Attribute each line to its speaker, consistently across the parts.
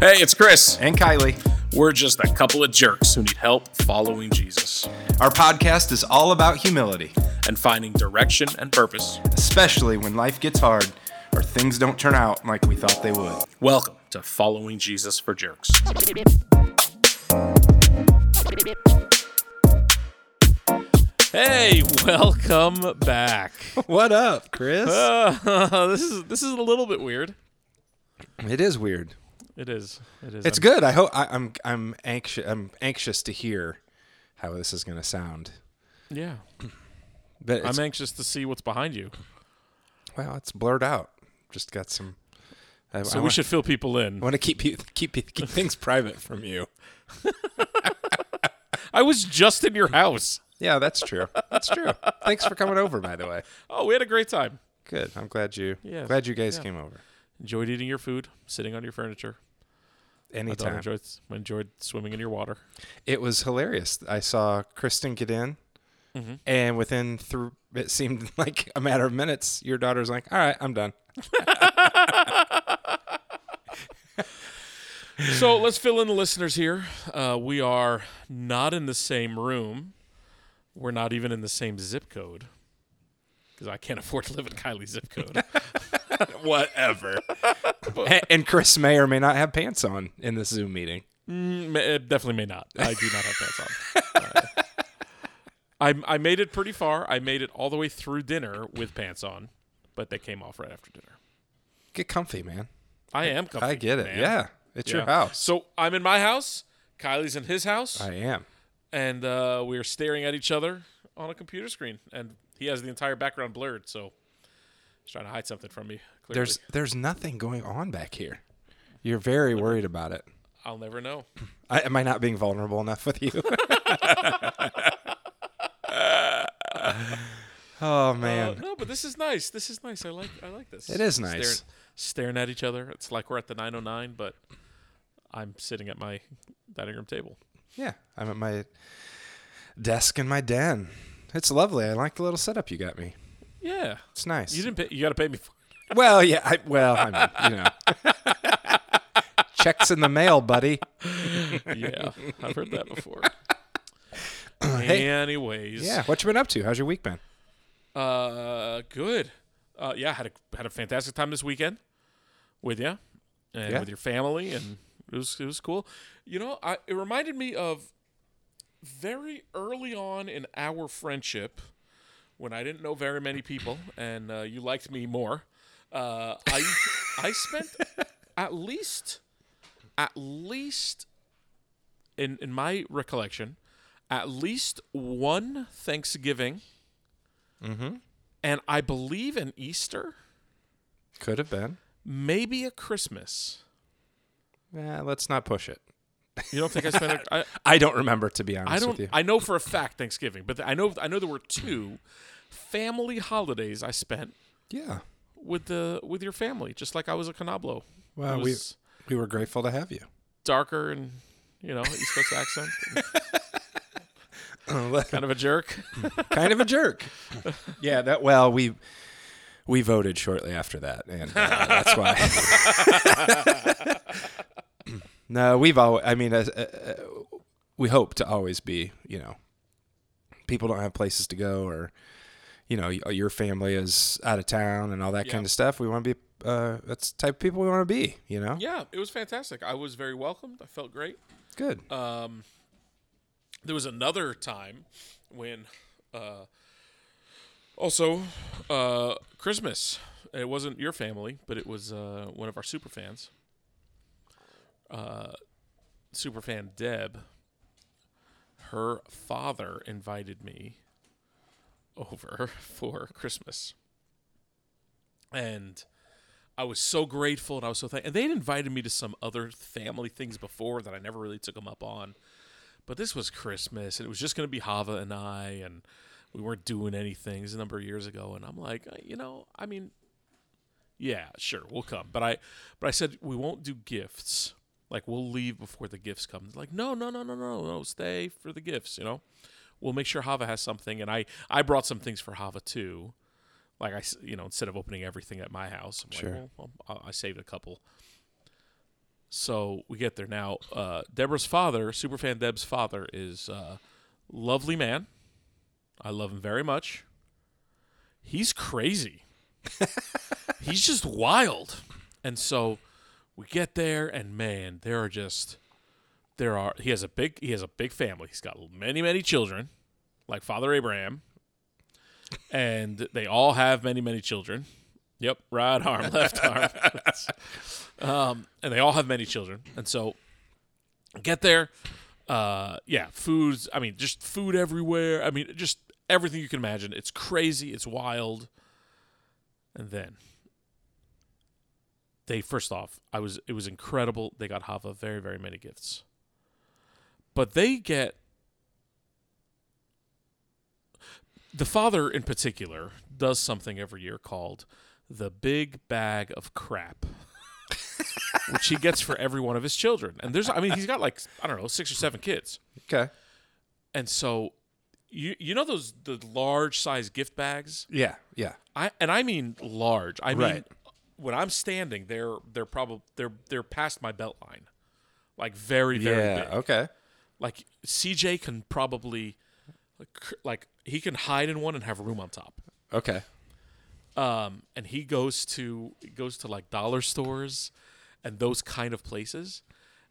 Speaker 1: Hey, it's Chris.
Speaker 2: and Kylie.
Speaker 1: We're just a couple of jerks who need help following Jesus
Speaker 2: Our podcast is all about humility,
Speaker 1: and finding direction and purpose.
Speaker 2: especially when life gets hard or things don't turn out like we thought they would.
Speaker 1: Welcome to Following Jesus for Jerks. Hey, welcome back.
Speaker 2: What up, Chris?
Speaker 1: Uh, this is this is a little bit weird.
Speaker 2: it is weird.
Speaker 1: It is. It is.
Speaker 2: It's good. I hope I, I'm I'm anxious. I'm anxious to hear how this is going to sound.
Speaker 1: yeah.
Speaker 2: But
Speaker 1: I'm anxious to see what's behind you.
Speaker 2: well, it's blurred out. Just got some. I,
Speaker 1: So
Speaker 2: I
Speaker 1: we
Speaker 2: want,
Speaker 1: should fill people in.
Speaker 2: I want to keep you keep keep things private from you.
Speaker 1: I was just in your house.
Speaker 2: Yeah, that's true. That's true. Thanks for coming over, by the way.
Speaker 1: Oh, we had a great time.
Speaker 2: Good. I'm glad you. Glad you guys
Speaker 1: yeah.
Speaker 2: came over.
Speaker 1: Enjoyed eating your food, sitting on your furniture. Thought I enjoyed enjoyed swimming in your water.
Speaker 2: It was hilarious. I saw Kristen get in,
Speaker 1: Mm-hmm.
Speaker 2: and within through it seemed like a matter of minutes, your daughter's like, "All right, I'm done."
Speaker 1: So let's fill in the listeners here. Uh, we are not in the same room. We're not even in the same zip code because I can't afford to live in Kylie's zip code.
Speaker 2: Whatever. and, and Chris may or may not have pants on in this Zoom meeting.
Speaker 1: Mm, it definitely may not. I do not have pants on. Uh, I I made it pretty far. I made it all the way through dinner with pants on, but they came off right after dinner.
Speaker 2: Get comfy, man.
Speaker 1: I am comfy.
Speaker 2: I get it.
Speaker 1: man.
Speaker 2: Yeah, it's your house.
Speaker 1: So I'm in my house. Kylie's in his house.
Speaker 2: I am.
Speaker 1: and uh, we are staring at each other on a computer screen, and he has the entire background blurred, so he's trying to hide something from me. Clearly.
Speaker 2: There's there's nothing going on back here. You're very worried about it.
Speaker 1: I'll never know.
Speaker 2: I, am I not being vulnerable enough with you? oh
Speaker 1: Uh,
Speaker 2: man,
Speaker 1: no, but this is nice. This is nice. I like. I like this.
Speaker 2: It is nice.
Speaker 1: Staring-
Speaker 2: nice.
Speaker 1: Staring, at each other. It's like we're at the 909, but I'm sitting at my dining room table.
Speaker 2: yeah. I'm at my desk in my den. It's lovely. I like the little setup you got me.
Speaker 1: Yeah,
Speaker 2: It's nice.
Speaker 1: you didn't. Pay, you got to pay me. For
Speaker 2: Well, yeah. I, well, I mean, you know, checks in the mail, buddy.
Speaker 1: yeah, I've heard that before.
Speaker 2: Hey.
Speaker 1: Anyways,
Speaker 2: Yeah. What you been up to? How's your week been?
Speaker 1: Uh, good. Uh, yeah, I had a had a fantastic time this weekend with you and
Speaker 2: Yeah.
Speaker 1: with your family, and it was it was cool. You know, I it reminded me of very early on in our friendship when I didn't know very many people, and uh, you liked me more. Uh, I I spent at least at least in in my recollection at least one Thanksgiving and I believe an Easter,
Speaker 2: Could have been.
Speaker 1: maybe a Christmas.
Speaker 2: Yeah. Let's not push it.
Speaker 1: You don't think I spent? A, I,
Speaker 2: I don't remember, to be honest
Speaker 1: I
Speaker 2: with
Speaker 1: don't.
Speaker 2: you.
Speaker 1: I know for a fact Thanksgiving, but I know I know there were two family holidays I spent
Speaker 2: yeah.
Speaker 1: with the with your family, just like I was a Canablo.
Speaker 2: Well, we we were grateful to have you.
Speaker 1: darker and you know East Coast accent, kind of a jerk.
Speaker 2: kind of a jerk. Yeah, that well, we we voted shortly after that, and uh, that's why. No, we've always. I mean, uh, uh, we hope to always be. You know, people don't have places to go, or you know, your family is out of town and all that
Speaker 1: Yeah.
Speaker 2: kind of stuff. We want to be. Uh, that's the type of people we want to be. You know,
Speaker 1: yeah, it was fantastic. I was very welcomed. I felt great.
Speaker 2: good.
Speaker 1: Um, there was another time when, uh, also, uh, Christmas. It wasn't your family, but it was uh, one of our super fans. Uh, super fan Deb. Her father invited me over for Christmas, and I was so grateful, and I was so thankful. And they had invited me to some other family things before that I never really took them up on. But this was Christmas, and it was just going to be Hava and I, and we weren't doing anything. This is a number of years ago, and I'm like, uh, you know, I mean, yeah, sure, we'll come. But I, but I said we won't do gifts. Like we'll leave before the gifts come. Like, no, no, no, no, no, no, stay for the gifts. You know, we'll make sure Hava has something, and I, I brought some things for Hava too. Like I you know, instead of opening everything at my house, I'm
Speaker 2: Sure.
Speaker 1: like, well, well, I I saved a couple. So we get there now. Uh, Deborah's father, superfan Deb's father, is uh, lovely man. I love him very much. He's crazy. He's just wild. And so we get there and man, there are just there are he has a big he has a big family. He's got many, many children, like Father Abraham. And they all have many, many children. Yep, right arm, left arm. um, and they all have many children. And so get there. Uh, yeah, foods. I mean, just food everywhere. I mean, just everything you can imagine. It's crazy. It's wild. And then they first off, I was it was incredible. They got Hava very very many gifts, but they get the father in particular does something every year called the big bag of crap. which he gets for every one of his children. And there's I mean he's got like I don't know, 6 or 7 kids.
Speaker 2: Okay.
Speaker 1: And so you you know those the large size gift bags?
Speaker 2: Yeah. Yeah.
Speaker 1: I and I mean large. I mean
Speaker 2: Right.
Speaker 1: When I'm standing, they're they're probably they're they're past my belt line. Like very very
Speaker 2: yeah.
Speaker 1: big.
Speaker 2: Okay.
Speaker 1: Like CJ can probably like, like he can hide in one and have room on top.
Speaker 2: Okay.
Speaker 1: Um and he goes to he goes to like dollar stores and those kind of places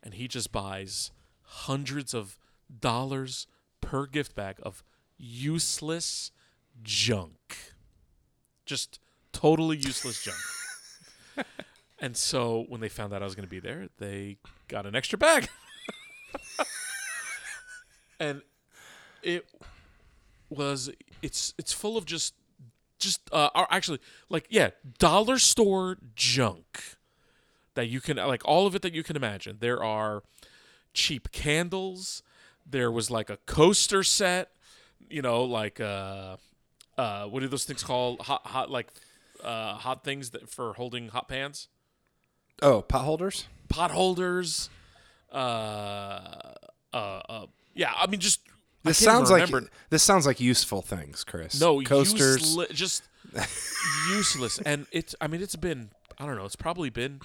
Speaker 1: and he just buys hundreds of dollars per gift bag of useless junk. Just totally useless junk. and so when they found out I was going to be there, they got an extra bag. and it was it's it's full of just just uh actually like yeah, dollar store junk that you can like all of it that you can imagine. There are cheap candles. There was like a coaster set, you know, like uh uh what are those things called? Hot hot like uh hot things that for holding hot pans?
Speaker 2: Oh, pot holders.
Speaker 1: Pot holders. Uh uh uh yeah, I mean just
Speaker 2: This sounds like this sounds like useful things, Chris.
Speaker 1: no
Speaker 2: coasters.
Speaker 1: just useless and it's i mean it's been i don't know it's probably been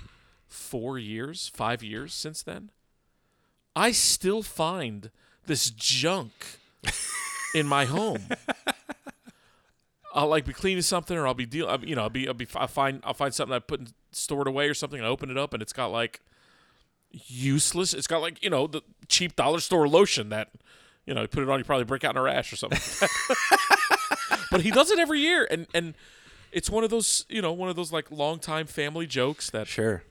Speaker 1: four years five years since then i still find this junk in my home i'll like be cleaning something or i'll be deal you know i'll be i'll be i'll find i'll find something i put in, stored away or something and i open it up and it's got like useless it's got like you know the cheap dollar store lotion that you know you put it on you probably break out in a rash or something but he does it every year and and it's one of those you know one of those like long time family jokes that
Speaker 2: Sure.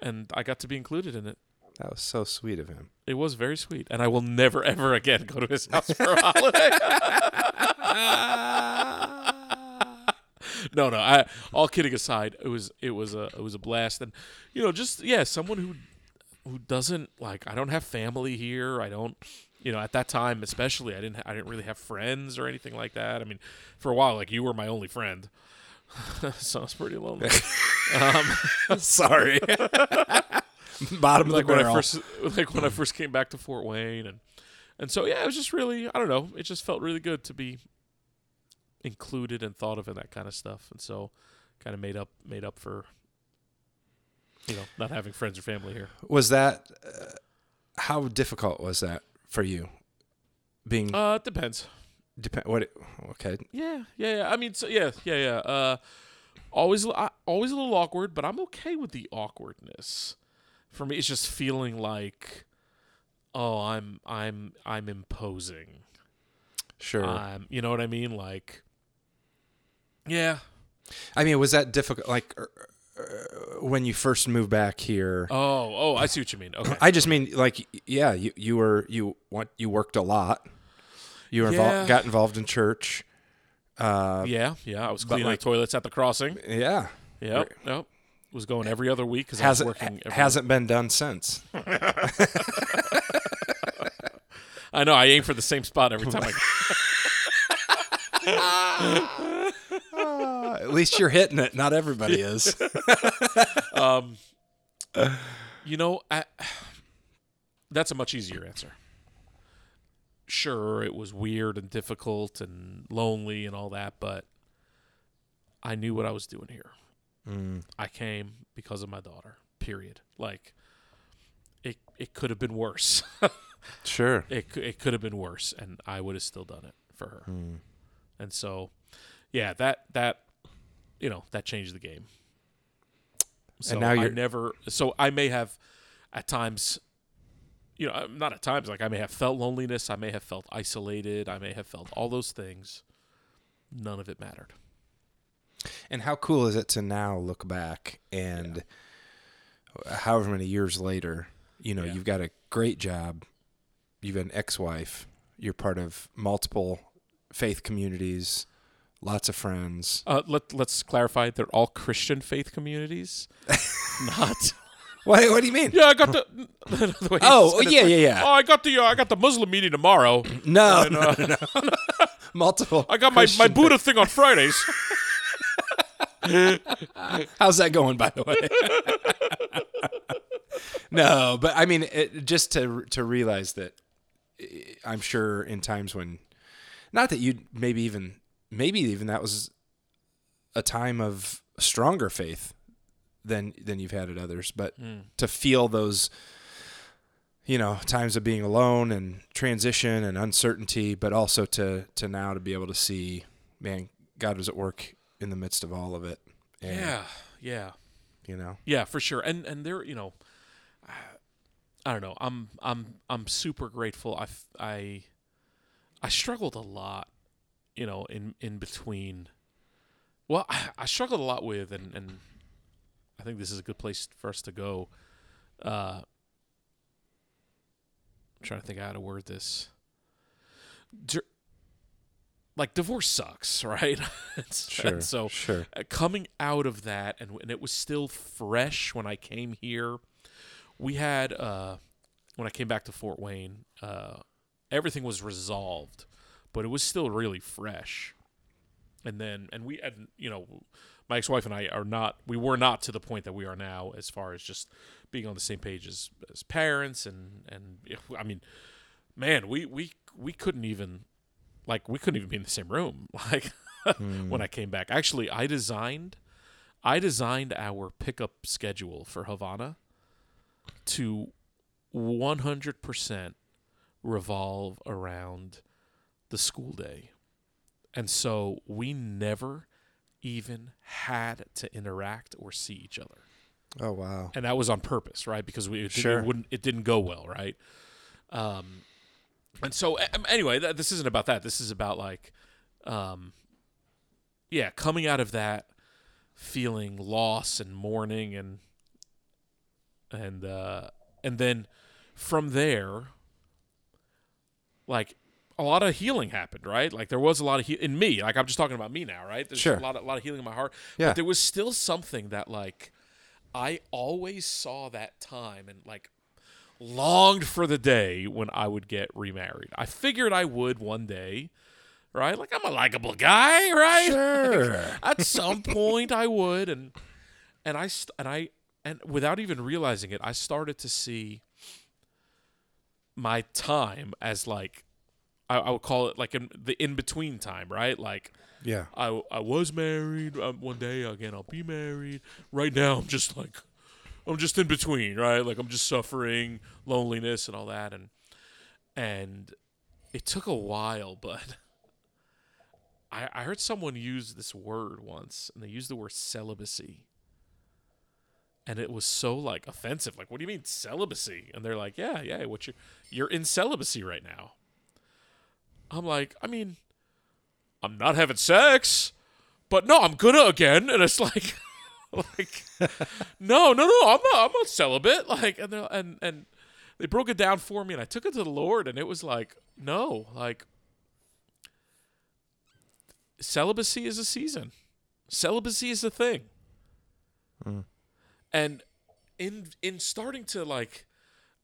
Speaker 1: and i got to be included in it
Speaker 2: That was so sweet of him.
Speaker 1: it was very sweet and i will never ever again go to his house for a holiday. No no i all kidding aside it was it was a it was a blast. And you know just yeah someone who who doesn't like i don't have family here. I don't you know at that time especially i didn't i didn't really have friends or anything like that. I mean for a while like you were my only friend. Sounds pretty lonely.
Speaker 2: Um, sorry. Bottom of
Speaker 1: like
Speaker 2: the
Speaker 1: when I first like when I first came back to Fort Wayne and and so yeah, it was just really I don't know, it just felt really good to be included and thought of in that kind of stuff. And so kind of made up made up for you know, not having friends or family here.
Speaker 2: was that uh, how difficult was that for you? Being
Speaker 1: Uh it depends.
Speaker 2: depend what? It, okay.
Speaker 1: Yeah, yeah, yeah. I mean, so yeah, yeah, yeah. Uh, always, always a little awkward, but I'm okay with the awkwardness. For me, it's just feeling like, oh, I'm, I'm, I'm imposing.
Speaker 2: Sure.
Speaker 1: Um, you know what I mean? Like, yeah.
Speaker 2: I mean, was that difficult? Like er, er, when you first moved back here.
Speaker 1: Oh, oh, I see what you mean. Okay.
Speaker 2: I just mean like yeah, you you were you want you worked a lot. You were
Speaker 1: Yeah.
Speaker 2: invol- got involved in church. Uh,
Speaker 1: yeah, yeah. I was cleaning
Speaker 2: like-
Speaker 1: the toilets at the crossing.
Speaker 2: yeah.
Speaker 1: Yep, yep. Was going every other week because I was working. Every
Speaker 2: hasn't been done since.
Speaker 1: I know. I aim for the same spot every time I.
Speaker 2: Uh, at least you're hitting it. Not everybody is.
Speaker 1: Um, you know, I, that's a much easier answer. Sure, it was weird and difficult and lonely and all that, but I knew what I was doing here.
Speaker 2: Mm.
Speaker 1: I came because of my daughter. Period. Like, it it could have been worse.
Speaker 2: Sure.
Speaker 1: it it could have been worse, and I would have still done it for her.
Speaker 2: Hmm.
Speaker 1: And so, yeah, that that you know that changed the game. So
Speaker 2: now
Speaker 1: I
Speaker 2: you're-
Speaker 1: never. So I may have at times, you know, uh, not at times. Like I may have felt loneliness. I may have felt isolated. I may have felt all those things. None of it mattered.
Speaker 2: And how cool is it to now look back and however many years later, you know,
Speaker 1: Yeah.
Speaker 2: you've got a great job, you've an ex-wife, you're part of multiple faith communities, lots of friends.
Speaker 1: Uh, let Let's clarify. They're all Christian faith communities, not.
Speaker 2: What, what do you mean?
Speaker 1: Yeah, I got the. the way
Speaker 2: Oh, yeah,
Speaker 1: it's
Speaker 2: yeah,
Speaker 1: like,
Speaker 2: yeah.
Speaker 1: Oh, I got the uh, I got the Muslim meeting tomorrow.
Speaker 2: No,
Speaker 1: And,
Speaker 2: no,
Speaker 1: uh,
Speaker 2: no, no. multiple.
Speaker 1: I got my, my Buddha thing on Fridays.
Speaker 2: How's that going, by the way? no, but I mean, it, just to to realize that eh, I'm sure in times when, not that you maybe even maybe even that was a time of stronger faith than than you've had at others, but to feel those you know times of being alone and transition and uncertainty, but also to to now to be able to see, man, God was at work in the midst of all of it. And,
Speaker 1: yeah, yeah,
Speaker 2: you know.
Speaker 1: yeah, for sure. And and there, you know, I, I don't know. I'm I'm I'm super grateful. I I I struggled a lot, you know, in in between. Well, I, I struggled a lot with, and and I think this is a good place for us to go. Uh, I'm trying to think how to word this. Dur- like divorce sucks, right?
Speaker 2: Sure.
Speaker 1: so
Speaker 2: sure.
Speaker 1: uh, coming out of that and, and it was still fresh when I came here. We had uh when I came back to Fort Wayne, uh everything was resolved, but it was still really fresh. And then and we and you know, my ex-wife and I are not we were not to the point that we are now as far as just being on the same page as as parents and and I mean, man, we we we couldn't even like we couldn't even be in the same room like when I came back. Actually, I designed I designed our pickup schedule for Havana to 100% revolve around the school day. And so we never even had to interact or see each other.
Speaker 2: Oh wow.
Speaker 1: And that was on purpose, right? Because we it, didn't-
Speaker 2: Sure.
Speaker 1: it wouldn't it didn't go well, right? Um and so anyway, th- this isn't about that. This is about like um yeah, coming out of that feeling loss and mourning and and uh and then from there like a lot of healing happened, right? Like there was a lot of he- in me. Like I'm just talking about me now, right? There's
Speaker 2: Sure.
Speaker 1: a lot of, a lot of healing in my heart.
Speaker 2: Yeah.
Speaker 1: But there was still something that like I always saw that time and like longed for the day when I would get remarried. I figured I would one day, right? Like I'm a likable guy, right?
Speaker 2: Sure.
Speaker 1: At some point I would and and I st- and I and without even realizing it, I started to see my time as like I, I would call it like in the in between time, right? Like
Speaker 2: yeah.
Speaker 1: I, I was married um, one day again I'll be married right now I'm just like I'm just in between right? Like I'm just suffering loneliness and all that and and it took a while but I, I heard someone use this word once and they used the word celibacy. And it was so like offensive like what do you mean celibacy? And they're like yeah yeah what you you're in celibacy right now. I'm like I mean I'm not having sex, but no, I'm gonna again. And it's like, like, no, no, no, I'm not. I'm not celibate. Like, and and and they broke it down for me, and I took it to the Lord, and it was like, no, like, celibacy is a season. Celibacy is a thing. Hmm. And in in starting to like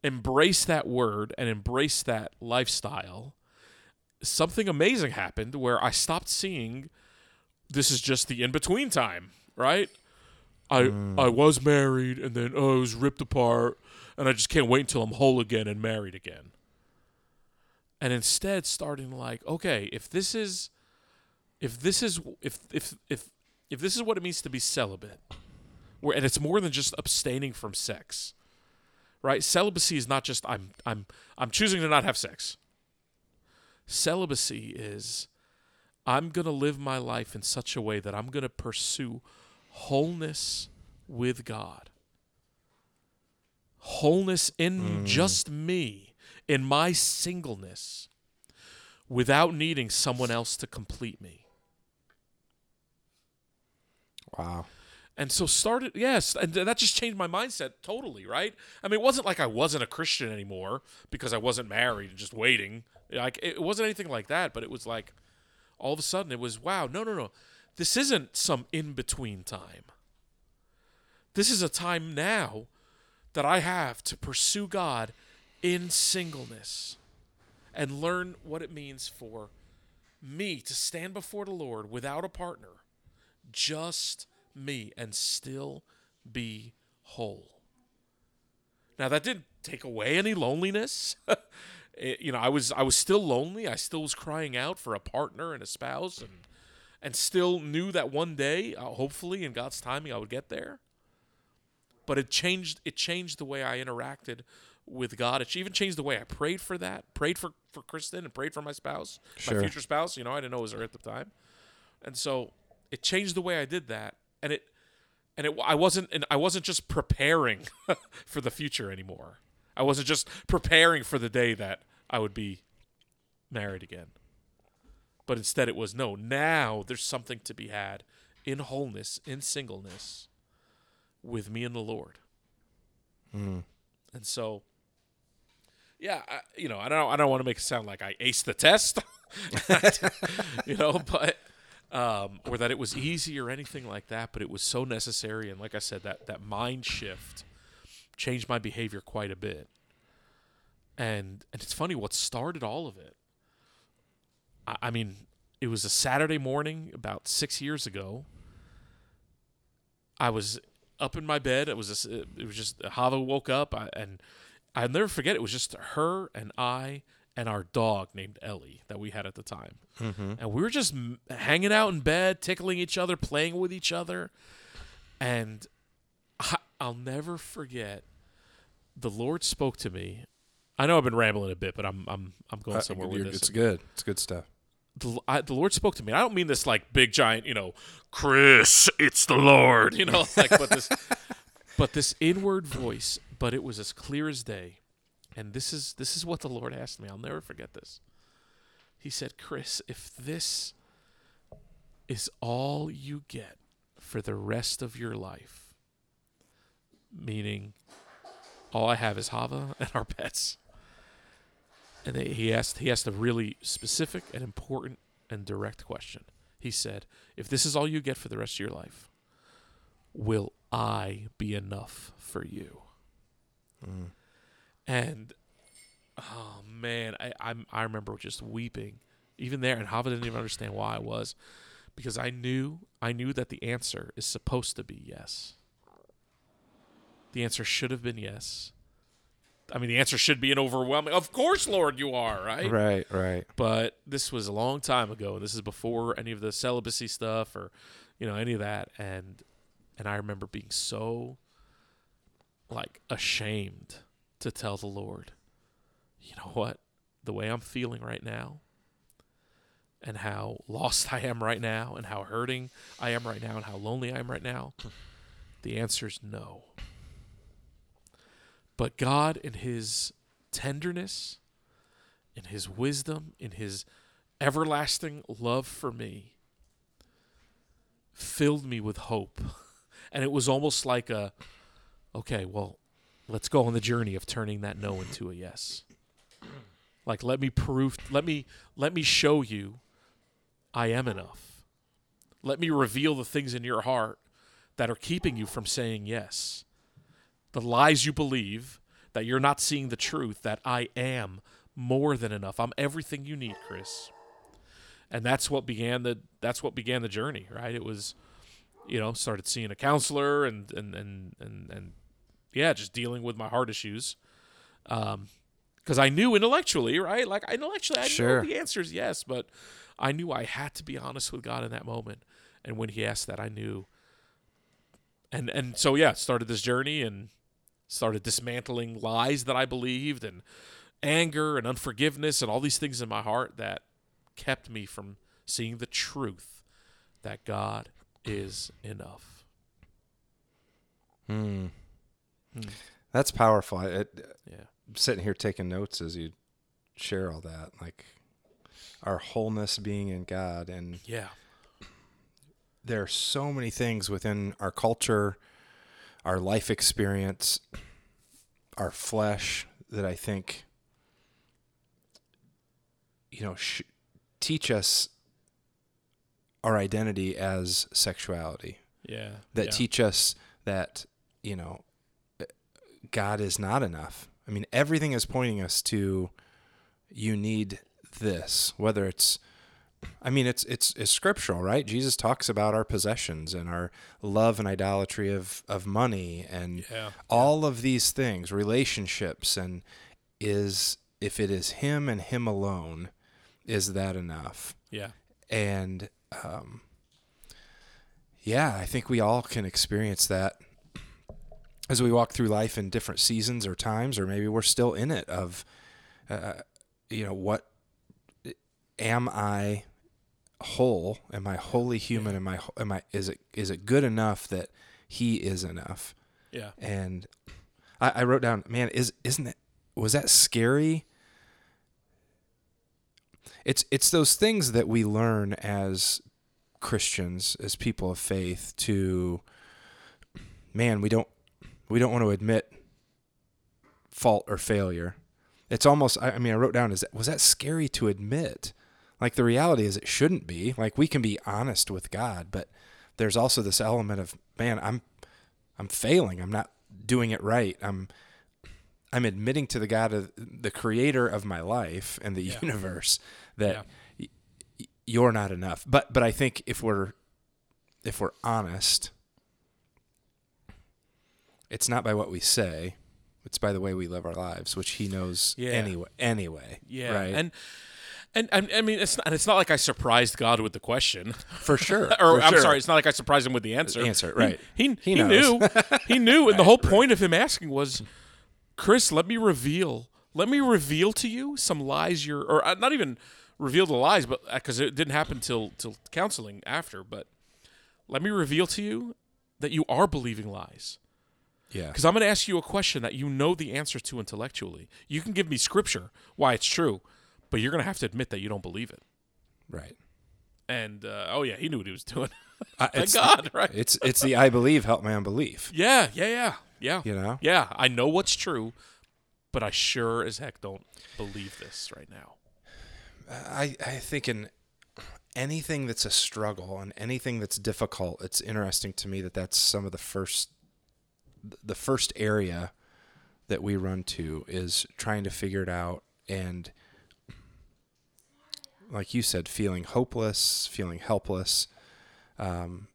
Speaker 1: embrace that word and embrace that lifestyle, something amazing happened where I stopped seeing this is just the in between time, right? I mm. I was married and then oh, I was ripped apart and I just can't wait until I'm whole again and married again. And instead starting like, okay, if this is if this is if if if if this is what it means to be celibate, where and it's more than just abstaining from sex, right? Celibacy is not just I'm I'm I'm choosing to not have sex. Celibacy is I'm going to live my life in such a way that I'm going to pursue wholeness with God. Wholeness in mm. just me, in my singleness, without needing someone else to complete me.
Speaker 2: Wow.
Speaker 1: And so started, yes, and that just changed my mindset totally, right? I mean, it wasn't like I wasn't a Christian anymore because I wasn't married and just waiting. Like it wasn't anything like that, but it was like all of a sudden it was wow, no, no, no. This isn't some in between time. This is a time now that I have to pursue God in singleness and learn what it means for me to stand before the Lord without a partner, just me, and still be whole. Now that didn't take away any loneliness. It- eh, you know, I was I was still lonely. I still was crying out for a partner and a spouse, and and still knew that one day, uh, hopefully in God's timing, I would get there. But it changed. It changed the way I interacted with God. It even changed the way I prayed for that, prayed for for Kristen, and prayed for my spouse,
Speaker 2: Sure.
Speaker 1: my future spouse. You know, I didn't know it was her at the time, and so it changed the way I did that, and it and it I wasn't and I wasn't just preparing for the future anymore. I wasn't just preparing for the day that I would be married again. But instead it was no, now there's something to be had in wholeness, in singleness with me and the Lord. And so yeah, I, you know, I don't I don't want to make it sound like I aced the test. you know, but um, or that it was easy or anything like that, but it was so necessary. And like I said, that that mind shift changed my behavior quite a bit. And and it's funny what started all of it. I, I mean, it was a Saturday morning about six years ago. I was up in my bed. It was just, it was just Hava woke up, I, and I'll never forget. It was just her and I and our dog named Ellie that we had at the time, mm-hmm. and we were just m- hanging out in bed, tickling each other, playing with each other, and I, I'll never forget. The Lord spoke to me. I know I've been rambling a bit, but I'm I'm I'm going
Speaker 2: Uh,
Speaker 1: somewhere with this
Speaker 2: it's good. It's good stuff.
Speaker 1: the, I, the Lord spoke to me. I don't mean this like big giant, you know, Chris, it's the Lord, you know, like but this, but this inward voice. But it was as clear as day, and this is this is what the Lord asked me. I'll never forget this. He said, "Chris, if this is all you get for the rest of your life, meaning all I have is Hava and our pets." And he asked he asked a really specific and important and direct question. He said, "If this is all you get for the rest of your life, will I be enough for you?" Mm. And oh man, I I'm, I remember just weeping even there, and Hava didn't even understand why I was, because I knew I knew that the answer is supposed to be yes. The answer should have been yes. I mean, the answer should be an overwhelming. Of course, Lord, you are right.
Speaker 2: Right, right.
Speaker 1: But this was a long time ago. This is before any of the celibacy stuff or, you know, any of that. And and I remember being so like ashamed to tell the Lord, you know what, the way I'm feeling right now, and how lost I am right now, and how hurting I am right now, and how lonely I am right now. The answer is no. But God, in His tenderness, in His wisdom, in His everlasting love for me, filled me with hope. And it was almost like a, okay, well, let's go on the journey of turning that no into a yes. Like let me prove let me let me show you I am enough. Let me reveal the things in your heart that are keeping you from saying yes. The lies you believe that you're not seeing the truth that I am more than enough. I'm everything you need, Chris. And that's what began the that's what began the journey, right? It was you know, started seeing a counselor and and and and, and yeah, just dealing with my heart issues. Um because I knew intellectually, right? Like intellectually, I
Speaker 2: Sure.
Speaker 1: knew the answer is yes, but I knew I had to be honest with God in that moment. And when He asked that, I knew. And and so yeah, started this journey and started dismantling lies that I believed and anger and unforgiveness and all these things in my heart that kept me from seeing the truth that God is enough.
Speaker 2: Hmm. That's powerful. I, it,
Speaker 1: Yeah.
Speaker 2: I'm sitting here taking notes as you share all that, like our wholeness being in God, and
Speaker 1: Yeah.
Speaker 2: there are so many things within our culture, our life experience, our flesh that I think, you know, sh- teach us our identity as sexuality.
Speaker 1: Yeah.
Speaker 2: That
Speaker 1: yeah.
Speaker 2: teach us that, you know, eh, God is not enough. I mean, everything is pointing us to you need this, whether it's I mean, it's it's it's scriptural, right? Jesus talks about our possessions and our love and idolatry of of money and
Speaker 1: Yeah.
Speaker 2: all of these things, relationships, and is if it is Him and Him alone, is that enough?
Speaker 1: Yeah.
Speaker 2: And um, yeah, I think we all can experience that as we walk through life in different seasons or times, or maybe we're still in it. Of uh, you know, what am I whole? Am I wholly human? Am I am I is it is it good enough that He is enough?
Speaker 1: Yeah.
Speaker 2: And I, I wrote down, man, is isn't it was that scary? It's it's those things that we learn as Christians, as people of faith, to man, we don't we don't want to admit fault or failure. It's almost I, I mean, I wrote down is that was that scary to admit? Like the reality is it shouldn't be. Like we can be honest with God, but there's also this element of man, I'm I'm failing. I'm not doing it right. I'm I'm admitting to the God of the creator of my life and the
Speaker 1: Yeah.
Speaker 2: universe that
Speaker 1: Yeah.
Speaker 2: y- you're not enough. But but I think if we're if we're honest, it's not by what we say, it's by the way we live our lives, which he knows
Speaker 1: Yeah.
Speaker 2: anyway anyway.
Speaker 1: Yeah.
Speaker 2: Right.
Speaker 1: And and I mean, it's not, and it's not like I surprised God with the question,
Speaker 2: for sure.
Speaker 1: or
Speaker 2: for
Speaker 1: I'm
Speaker 2: sure.
Speaker 1: sorry, it's not like I surprised him with the answer.
Speaker 2: Answer, right.
Speaker 1: He he,
Speaker 2: He knows.
Speaker 1: knew, he knew, and the whole point of him asking was, Chris, let me reveal, let me reveal to you some lies you're, or uh, not even reveal the lies, but because it didn't happen till till counseling after, but let me reveal to you that you are believing lies.
Speaker 2: Yeah.
Speaker 1: Because I'm going to ask you a question that you know the answer to intellectually. You can give me scripture why it's true, but you're going to have to admit that you don't believe it.
Speaker 2: Right.
Speaker 1: And uh, oh yeah, he knew what he was doing.
Speaker 2: Uh,
Speaker 1: Thank
Speaker 2: it's,
Speaker 1: God, right?
Speaker 2: It's it's the I believe help my unbelief.
Speaker 1: Yeah, yeah, yeah, yeah.
Speaker 2: You know?
Speaker 1: Yeah, I know what's true, but I sure as heck don't believe this right now.
Speaker 2: I, I think in anything that's a struggle and anything that's difficult, it's interesting to me that that's some of the first, the first area that we run to is trying to figure it out. And like you said, feeling hopeless, feeling helpless. Um,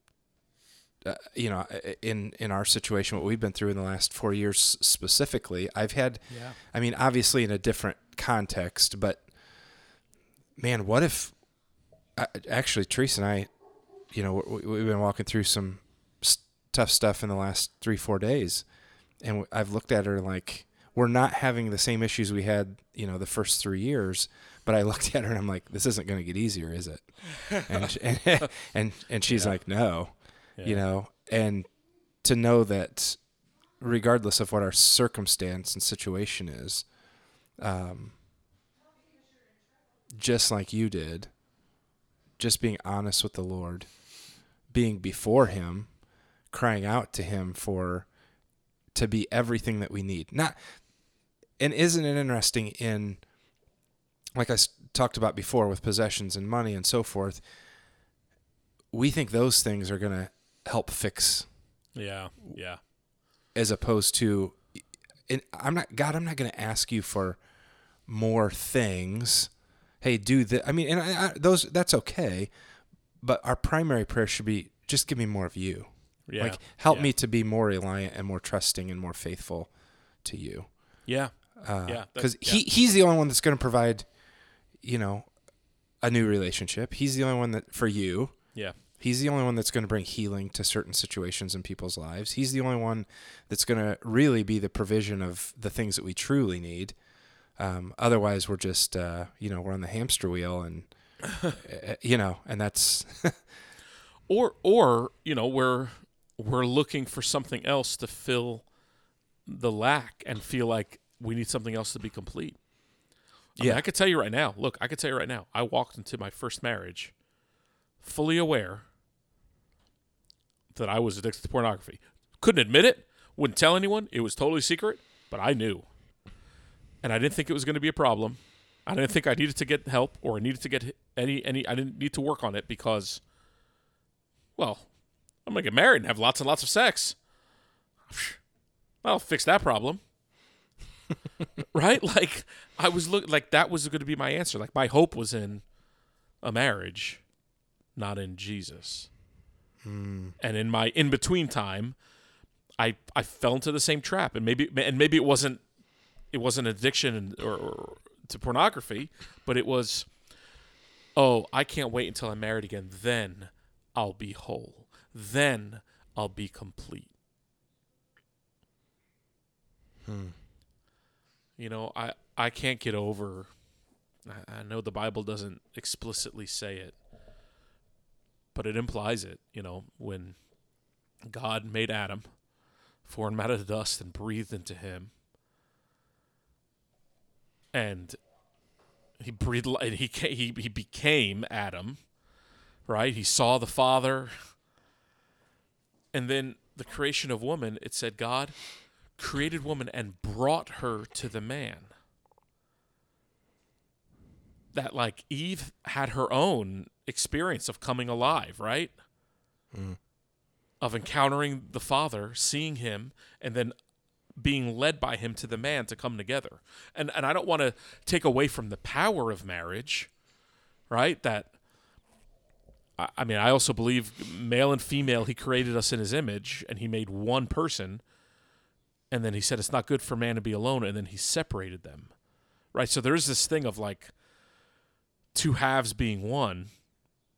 Speaker 2: uh, you know, in in our situation, what we've been through in the last four years specifically, I've had
Speaker 1: Yeah.
Speaker 2: I mean, obviously in a different context, but man, what if I- actually Teresa and I, you know, we, we've been walking through some tough stuff in the last three, four days, and I've looked at her like we're not having the same issues we had, you know, the first three years. But I looked at her and I'm like, this isn't going to get easier, is it? And sh- and and, and she's
Speaker 1: Yeah.
Speaker 2: like, no, you know, and to know that regardless of what our circumstance and situation is, um, just like you did, just being honest with the Lord, being before Him, crying out to Him for to be everything that we need. Not, and isn't it interesting in, like I s- talked about before with possessions and money and so forth, we think those things are going to help fix
Speaker 1: Yeah, yeah,
Speaker 2: as opposed to and I'm not God I'm not going to ask you for more things hey do that I mean and I, I, those that's okay but our primary prayer should be just give me more of you
Speaker 1: yeah.
Speaker 2: like help
Speaker 1: yeah.
Speaker 2: me to be more reliant and more trusting and more faithful to you
Speaker 1: Yeah, uh, Yeah,
Speaker 2: because
Speaker 1: yeah.
Speaker 2: he he's the only one that's going to provide you know a new relationship he's the only one that for you
Speaker 1: yeah,
Speaker 2: He's the only one that's going to bring healing to certain situations in people's lives. He's the only one that's going to really be the provision of the things that we truly need. Um, otherwise, we're just, uh, you know, we're on the hamster wheel, and uh, you know, and that's
Speaker 1: or or you know we're we're looking for something else to fill the lack and feel like we need something else to be complete. I mean,
Speaker 2: Yeah.
Speaker 1: I could tell you right now. Look, I could tell you right now. I walked into my first marriage fully aware that I was addicted to pornography. Couldn't admit it. Wouldn't tell anyone. It was totally secret, but I knew. And I didn't think it was going to be a problem. I didn't think I needed to get help or I needed to get any any I didn't need to work on it because well, I'm going to get married and have lots and lots of sex. I'll fix that problem. Right? Like I was look like that was going to be my answer. Like my hope was in a marriage, not in Jesus. Hmm. And in my in between time, I I fell into the same trap, and maybe and maybe it wasn't it wasn't addiction and, or, or to pornography, but it was oh I can't wait until I'm married again. Then I'll be whole. Then I'll be complete. Hmm. You know, I I can't get over. I, I know the Bible doesn't explicitly say it, but it implies it. You know, when God made Adam, formed out of the dust and breathed into him, and he breathed. and He he he became Adam, right? He saw the Father, and then the creation of woman. It said God created woman and brought her to the man. That like Eve had her own experience of coming alive, right? Mm. Of encountering the Father, seeing him, and then being led by him to the man to come together. And and I don't want to take away from the power of marriage, right? That I I mean, I also believe male and female, he created us in his image and he made one person. And then he said it's not good for man to be alone. And then he separated them. Right. So there's this thing of like two halves being one,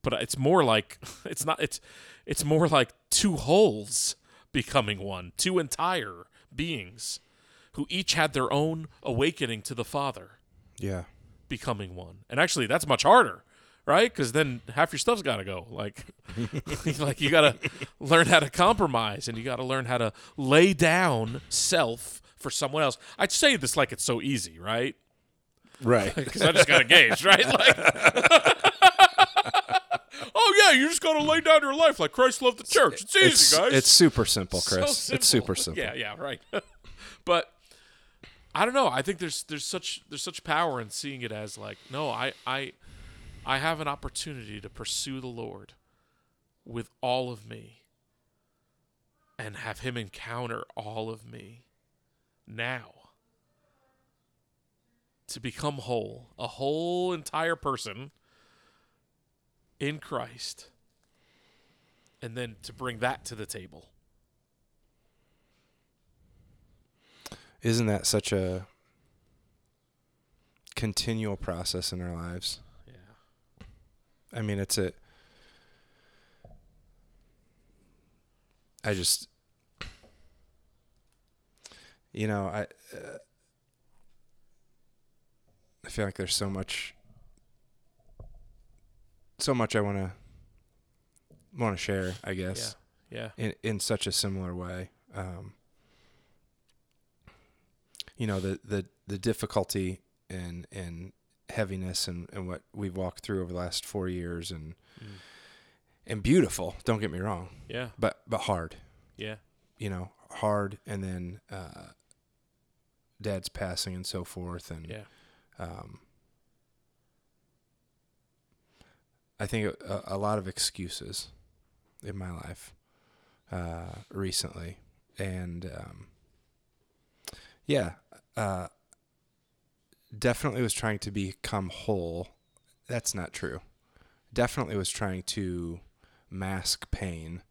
Speaker 1: but it's more like it's not, it's, it's more like two wholes becoming one, two entire beings who each had their own awakening to the Father
Speaker 2: yeah,
Speaker 1: becoming one. And actually, that's much harder, right? Because then half your stuff's got to go. Like, like you got to learn how to compromise, and you got to learn how to lay down self for someone else. I'd say this like it's so easy, right?
Speaker 2: right.
Speaker 1: Because I just got engaged, right? Like, oh yeah, you just got to lay down your life like Christ loved the church. It's easy,
Speaker 2: it's,
Speaker 1: guys.
Speaker 2: it's super simple,
Speaker 1: So
Speaker 2: Chris. It's super simple.
Speaker 1: Yeah, yeah, right. but I don't know. I think there's there's such there's such power in seeing it as like, no, I I I have an opportunity to pursue the Lord with all of me and have him encounter all of me now to become whole, a whole entire person in Christ. And then to bring that to the table.
Speaker 2: Isn't that such a continual process in our lives?
Speaker 1: Yeah.
Speaker 2: I mean, it's a. I just, you know, I. Uh, I feel like there's so much. So much I want to. Want to share, I guess,
Speaker 1: Yeah.
Speaker 2: in in such a similar way. Um, you know the the the difficulty in and heaviness and, and what we've walked through over the last four years and
Speaker 1: Mm.
Speaker 2: and beautiful don't get me wrong
Speaker 1: Yeah.
Speaker 2: but but hard
Speaker 1: Yeah.
Speaker 2: you know hard and then uh dad's passing and so forth and
Speaker 1: Yeah.
Speaker 2: um i think a, a lot of excuses in my life uh recently and um yeah uh definitely was trying to become whole that's not true definitely was trying to mask pain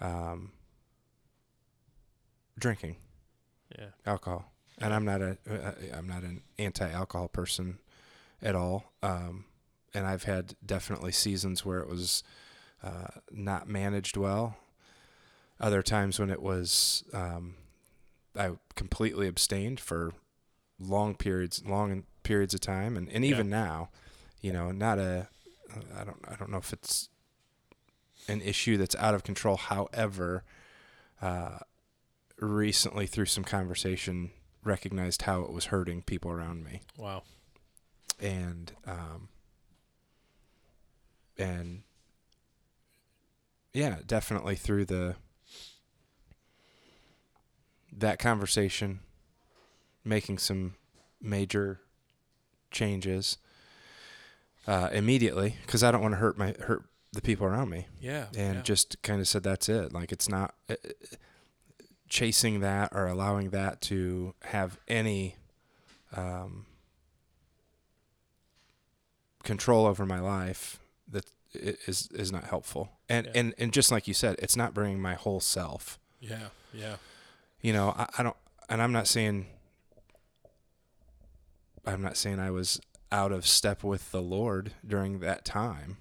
Speaker 2: um drinking
Speaker 1: Yeah.
Speaker 2: alcohol and i'm not a uh, i'm not an anti-alcohol person at all um and i've had definitely seasons where it was uh, not managed well. Other times when it was, um, I completely abstained for long periods, long periods of time, and, and even now, you know, not a, I don't, I don't know if it's an issue that's out of control. However, uh, recently through some conversation, recognized how it was hurting people around me
Speaker 1: Wow.
Speaker 2: and um, and yeah, definitely through the that conversation, making some major changes uh, immediately because I don't want to hurt my hurt the people around me,
Speaker 1: Yeah.
Speaker 2: and
Speaker 1: yeah.
Speaker 2: just kind of said that's it. Like it's not uh, chasing that or allowing that to have any um, control over my life That is is is not helpful. And
Speaker 1: Yeah.
Speaker 2: and and just like you said, it's not bringing my whole self.
Speaker 1: yeah. Yeah.
Speaker 2: You know, I, I don't, and I'm not saying. I'm not saying I was out of step with the Lord during that time.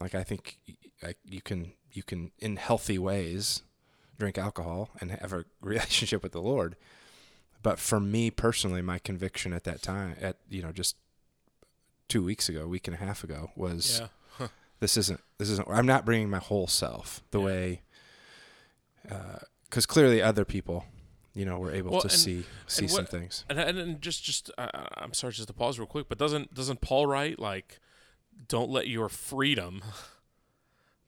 Speaker 2: Like I think I, you can you can in healthy ways drink alcohol and have a relationship with the Lord. But for me personally, my conviction at that time, at you know, just two weeks ago, a week and a half ago, was
Speaker 1: Yeah.
Speaker 2: this isn't this isn't. I'm not bringing my whole self the
Speaker 1: Yeah.
Speaker 2: way, uh, because clearly other people, you know, we're able
Speaker 1: Well,
Speaker 2: to
Speaker 1: and-
Speaker 2: see see
Speaker 1: and
Speaker 2: some things.
Speaker 1: And and, and just just uh, I'm sorry, just to pause real quick, but doesn't doesn't Paul write like, don't let your freedom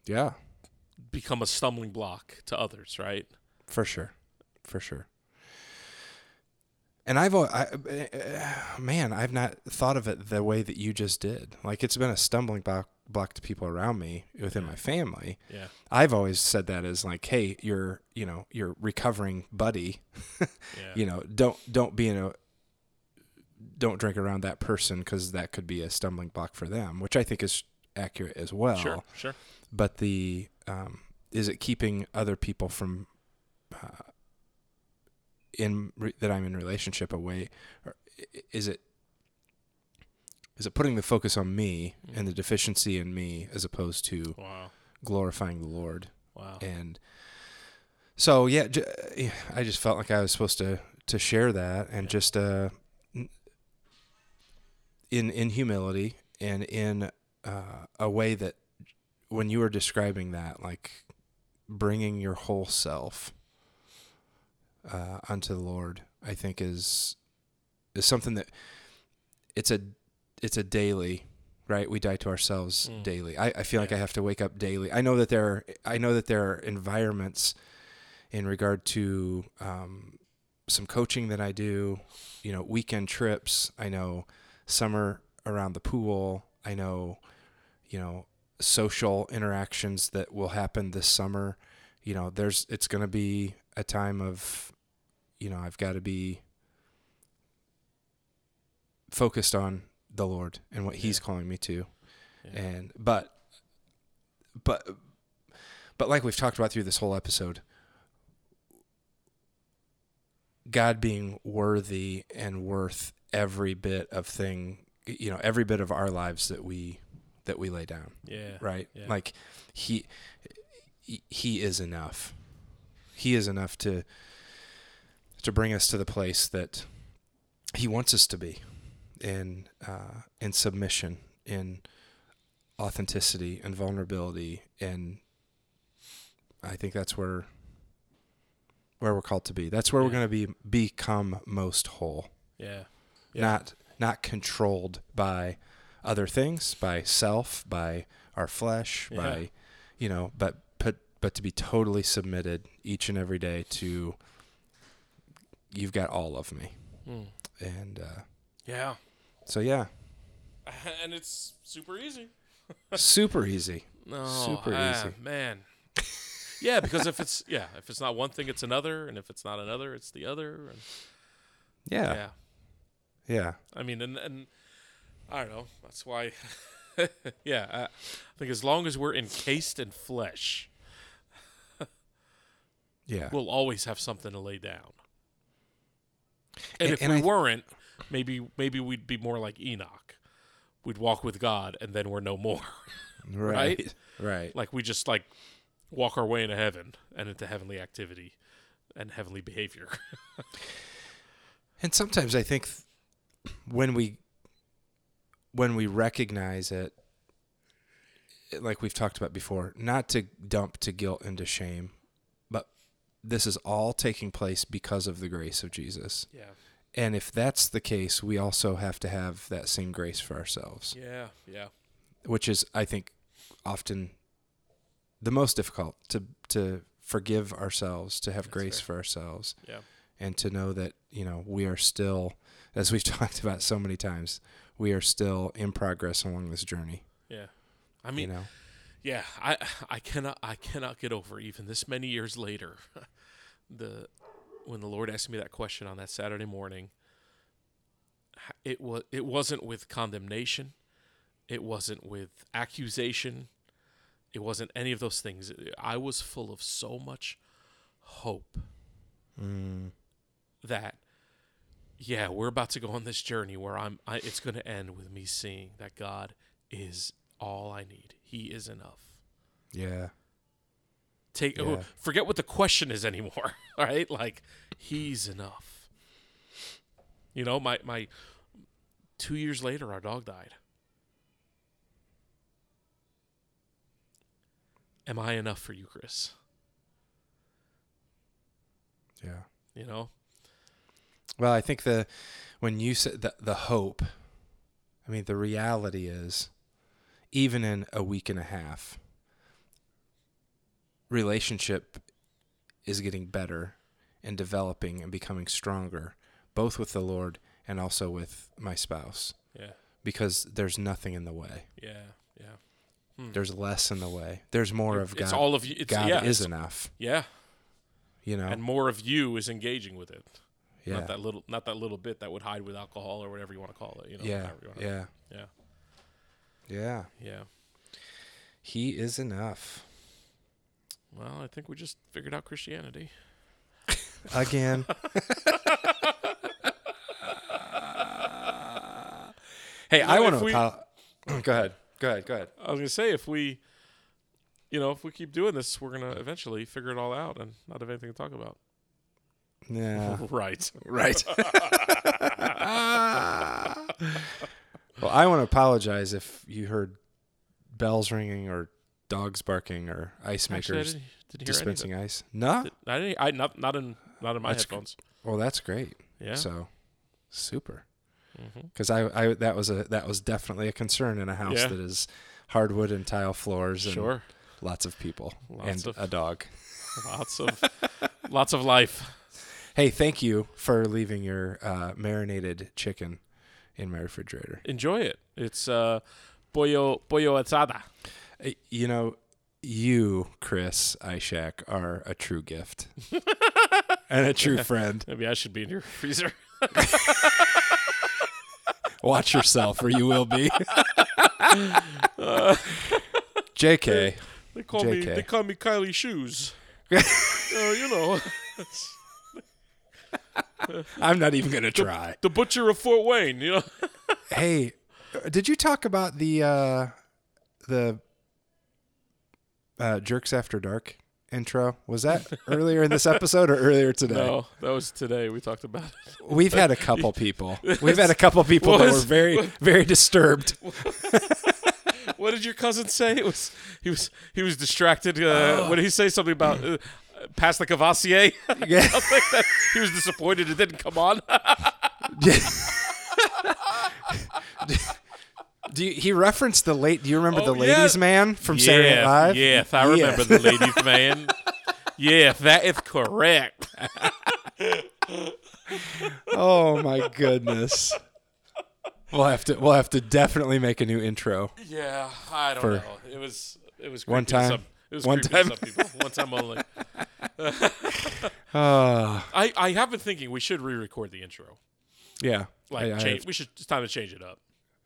Speaker 2: Yeah,
Speaker 1: become a stumbling block to others, right?
Speaker 2: for sure, for sure. And I've, I, uh, man, I've not thought of it the way that you just did. Like it's been a stumbling block, to people around me within my family.
Speaker 1: Yeah.
Speaker 2: I've always said that as like, hey, you're, you know, you're recovering buddy.
Speaker 1: Yeah.
Speaker 2: You know, don't don't be in a don't drink around that person because that could be a stumbling block for them, which I think is accurate as well.
Speaker 1: Sure. Sure.
Speaker 2: But the um, is it keeping other people from uh, in re- that I'm in relationship away, or is it is it putting the focus on me and the deficiency in me as opposed to
Speaker 1: Wow.
Speaker 2: glorifying the Lord?
Speaker 1: Wow.
Speaker 2: and so yeah, j- I just felt like I was supposed to to share that and
Speaker 1: Yeah.
Speaker 2: just uh in in humility and in uh, a way that when you were describing that like bringing your whole self uh, unto the Lord, I think is is something that it's a it's a daily right? We die to ourselves
Speaker 1: Mm.
Speaker 2: daily. I, I feel like i have to wake up daily. I know that there are i know that there are environments in regard to um, some coaching that i do you know weekend trips. I know summer around the pool. I know you know social interactions that will happen this summer. You know there's it's going to be a time of you know i've got to be focused on the lord and what he's
Speaker 1: Yeah.
Speaker 2: calling me to
Speaker 1: Yeah.
Speaker 2: and but but but like we've talked about through this whole episode god being worthy and worth every bit of thing you know every bit of our lives that we that we lay down
Speaker 1: yeah.
Speaker 2: right
Speaker 1: Yeah.
Speaker 2: like he he- he is enough he is enough to to bring us to the place that he wants us to be in uh, in submission in authenticity and vulnerability and I think that's where where we're called to be that's where we're going to be become most whole
Speaker 1: Yeah. Yeah.
Speaker 2: not not controlled by other things, by self, by our flesh,
Speaker 1: Yeah.
Speaker 2: by you know, but but but to be totally submitted each and every day to you've got all of me.
Speaker 1: Mm.
Speaker 2: And uh,
Speaker 1: Yeah.
Speaker 2: So yeah,
Speaker 1: And it's super easy.
Speaker 2: super easy.
Speaker 1: No,
Speaker 2: Super
Speaker 1: ah,
Speaker 2: easy.
Speaker 1: man. yeah, because if it's yeah, if it's not one thing, it's another, and if it's not another, it's the other. And
Speaker 2: Yeah.
Speaker 1: yeah.
Speaker 2: Yeah.
Speaker 1: I mean, and and I don't know. That's why. yeah, I, I think as long as we're encased in flesh,
Speaker 2: Yeah.
Speaker 1: we'll always have something to lay down. And,
Speaker 2: And-
Speaker 1: if
Speaker 2: and
Speaker 1: we
Speaker 2: I-
Speaker 1: weren't, maybe maybe we'd be more like Enoch. We'd walk with God, and then we're no more.
Speaker 2: Right. Right.
Speaker 1: Like we just like walk our way into heaven and into heavenly activity and heavenly behavior.
Speaker 2: And sometimes I think th- when we when we recognize it- like we've talked about before, not to dump to guilt and to shame, but this is all taking place because of the grace of Jesus.
Speaker 1: yeah.
Speaker 2: And if that's the case, we also have to have that same grace for ourselves,
Speaker 1: Yeah. Yeah.
Speaker 2: which is I think often the most difficult to to forgive ourselves, to have
Speaker 1: That's
Speaker 2: grace
Speaker 1: fair.
Speaker 2: for ourselves.
Speaker 1: Yeah.
Speaker 2: and to know that you know we are still as we've talked about so many times we are still in progress along this journey
Speaker 1: Yeah. I mean,
Speaker 2: you know
Speaker 1: Yeah, I I cannot I cannot get over even this many years later, the when the Lord asked me that question on that Saturday morning. It was it wasn't with condemnation, it wasn't with accusation, it wasn't any of those things. I was full of so much hope
Speaker 2: mm,
Speaker 1: that yeah, we're about to go on this journey where I'm I, it's going to end with me seeing that God is all I need. He is enough.
Speaker 2: yeah
Speaker 1: take
Speaker 2: Yeah.
Speaker 1: forget what the question is anymore right? Like he's enough. You know my my 2 years later our dog died. Am i enough for you chris?
Speaker 2: Yeah.
Speaker 1: You know?
Speaker 2: Well i think the when you said the, the hope i mean the reality is even in a week and a half relationship is getting better and developing and becoming stronger both with the lord and also with my spouse
Speaker 1: yeah
Speaker 2: because there's nothing in the way
Speaker 1: yeah yeah hmm.
Speaker 2: There's less in the way. There's more of God.
Speaker 1: it's all of you it's
Speaker 2: God
Speaker 1: yeah
Speaker 2: is enough.
Speaker 1: yeah
Speaker 2: You know.
Speaker 1: and more of you is engaging with it
Speaker 2: yeah.
Speaker 1: not that little not that little bit that would hide with alcohol or whatever you want to call it you know
Speaker 2: yeah.
Speaker 1: you
Speaker 2: Yeah.
Speaker 1: yeah
Speaker 2: Yeah.
Speaker 1: yeah
Speaker 2: He is enough.
Speaker 1: Well i think we just figured out christianity
Speaker 2: Again. hey,
Speaker 1: You
Speaker 2: I want to.
Speaker 1: we-
Speaker 2: go ahead. Go ahead. Go ahead.
Speaker 1: I was gonna say if we, you know, if we keep doing this, we're gonna eventually figure it all out and not have anything to talk about.
Speaker 2: Yeah.
Speaker 1: right.
Speaker 2: right. well, I want to apologize if you heard bells ringing or dogs barking or ice
Speaker 1: Actually,
Speaker 2: makers
Speaker 1: hear
Speaker 2: dispensing ice. No.
Speaker 1: I didn't. I not not in not in my
Speaker 2: That's
Speaker 1: headphones.
Speaker 2: Well, that's great.
Speaker 1: Yeah.
Speaker 2: So, super. Because I, I that was a that was definitely a concern in a house
Speaker 1: Yeah.
Speaker 2: that is hardwood and tile floors and
Speaker 1: Sure.
Speaker 2: lots of people
Speaker 1: Lots
Speaker 2: and
Speaker 1: of-
Speaker 2: a dog.
Speaker 1: Lots of lots of life.
Speaker 2: Hey, thank you for leaving your uh, marinated chicken in my refrigerator.
Speaker 1: Enjoy it. It's uh, pollo pollo asada.
Speaker 2: Uh, You know, you, Chris Ishak, are a true gift and a true friend.
Speaker 1: Maybe I should be in your freezer.
Speaker 2: Watch yourself, or you will be.
Speaker 1: Uh,
Speaker 2: Jk.
Speaker 1: they call me they call me Kylie Shoes. uh, you know,
Speaker 2: I'm not even gonna try.
Speaker 1: the butcher of Fort Wayne. You know.
Speaker 2: Hey, did you talk about the uh, the uh, Jerks After Dark intro? Was that earlier in this episode or earlier today?
Speaker 1: No, that was today. We talked about it.
Speaker 2: We've had a couple people. We've had a couple people that were very, very disturbed.
Speaker 1: What did your cousin say? It was he was he was distracted. Uh,
Speaker 2: Oh.
Speaker 1: What did he say? Something about uh, past the Cavassier.
Speaker 2: Yeah.
Speaker 1: Like that. He was disappointed it didn't come on.
Speaker 2: Do you, he referenced the late? Do you remember
Speaker 1: Oh,
Speaker 2: the ladies'
Speaker 1: yeah.
Speaker 2: man from Saturday Night Live?
Speaker 1: Yes, I
Speaker 2: Yeah.
Speaker 1: remember the ladies man. yes, that is correct.
Speaker 2: Oh my goodness. We'll have to. We'll have to definitely make a new intro.
Speaker 1: Yeah, I don't know. It was it was
Speaker 2: One time?
Speaker 1: Some, it was
Speaker 2: One time?
Speaker 1: some. One time only.
Speaker 2: Oh,
Speaker 1: I I have been thinking we should re-record the intro. Ah.
Speaker 2: yeah.
Speaker 1: Like,
Speaker 2: I- I
Speaker 1: change,
Speaker 2: have-
Speaker 1: we should. It's time to change it up.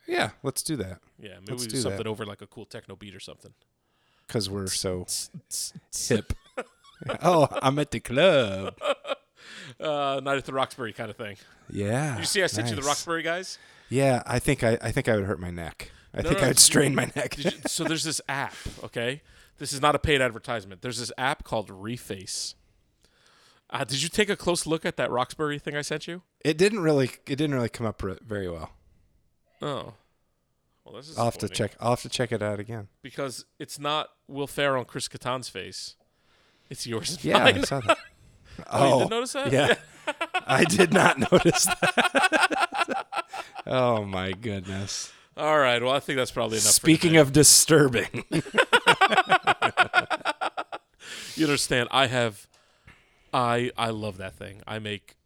Speaker 2: Yeah. Let's do that
Speaker 1: Yeah, maybe
Speaker 2: Let's
Speaker 1: we
Speaker 2: do
Speaker 1: do
Speaker 2: that.
Speaker 1: something over like a cool techno beat or something.
Speaker 2: because we're so hip. oh, I'm at the club.
Speaker 1: Uh, Night at the Roxbury kind of thing.
Speaker 2: Yeah.
Speaker 1: You see, I sent you the. Roxbury guys.
Speaker 2: Yeah, I think I, I think I would hurt my neck. I think
Speaker 1: no,
Speaker 2: I'd strain my neck.
Speaker 1: You- so there's this app, okay? This is not a paid advertisement. There's this app called Reface. Uh, did you take a close look at that Roxbury thing I sent you?
Speaker 2: It didn't really. It didn't really come up very well.
Speaker 1: Oh. Well, this is
Speaker 2: I'll have to check. I'll have to check it out again.
Speaker 1: because it's not Will Ferrell and Chris Kattan's face. It's yours
Speaker 2: Yeah, I saw that.
Speaker 1: Oh, you didn't oh, notice that?
Speaker 2: Yeah, I did not notice that. oh my goodness!
Speaker 1: All right. Well, I think that's probably enough.
Speaker 2: Speaking of disturbing,
Speaker 1: you understand, I have, I I love that thing. I make,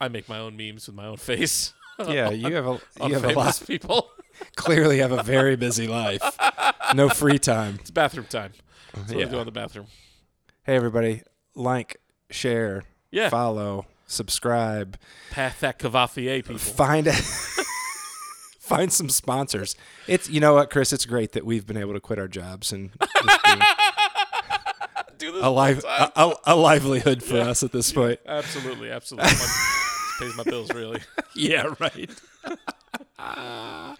Speaker 1: I make my own memes with my own face.
Speaker 2: Yeah, you have a
Speaker 1: on
Speaker 2: you have a lot.
Speaker 1: people.
Speaker 2: Clearly, have a very busy life. No free time.
Speaker 1: It's bathroom time. That's what
Speaker 2: Yeah.
Speaker 1: I do in the bathroom.
Speaker 2: Hey, everybody! Like, share,
Speaker 1: Yeah.
Speaker 2: follow, subscribe.
Speaker 1: Path that Cavafie people.
Speaker 2: Find find some sponsors. It's you know what, Chris. It's great that we've been able to quit our jobs and just
Speaker 1: Do this
Speaker 2: a,
Speaker 1: time.
Speaker 2: a, a, a livelihood for us at this point.
Speaker 1: Absolutely, absolutely. My- this pays my bills, really.
Speaker 2: Yeah, right. All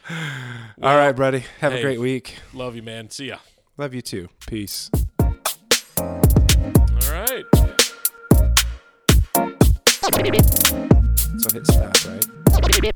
Speaker 2: right, buddy. Have
Speaker 1: hey.
Speaker 2: a great week.
Speaker 1: Love you, man. See ya.
Speaker 2: Love you too. Peace.
Speaker 1: All right.
Speaker 2: So hit stop, right?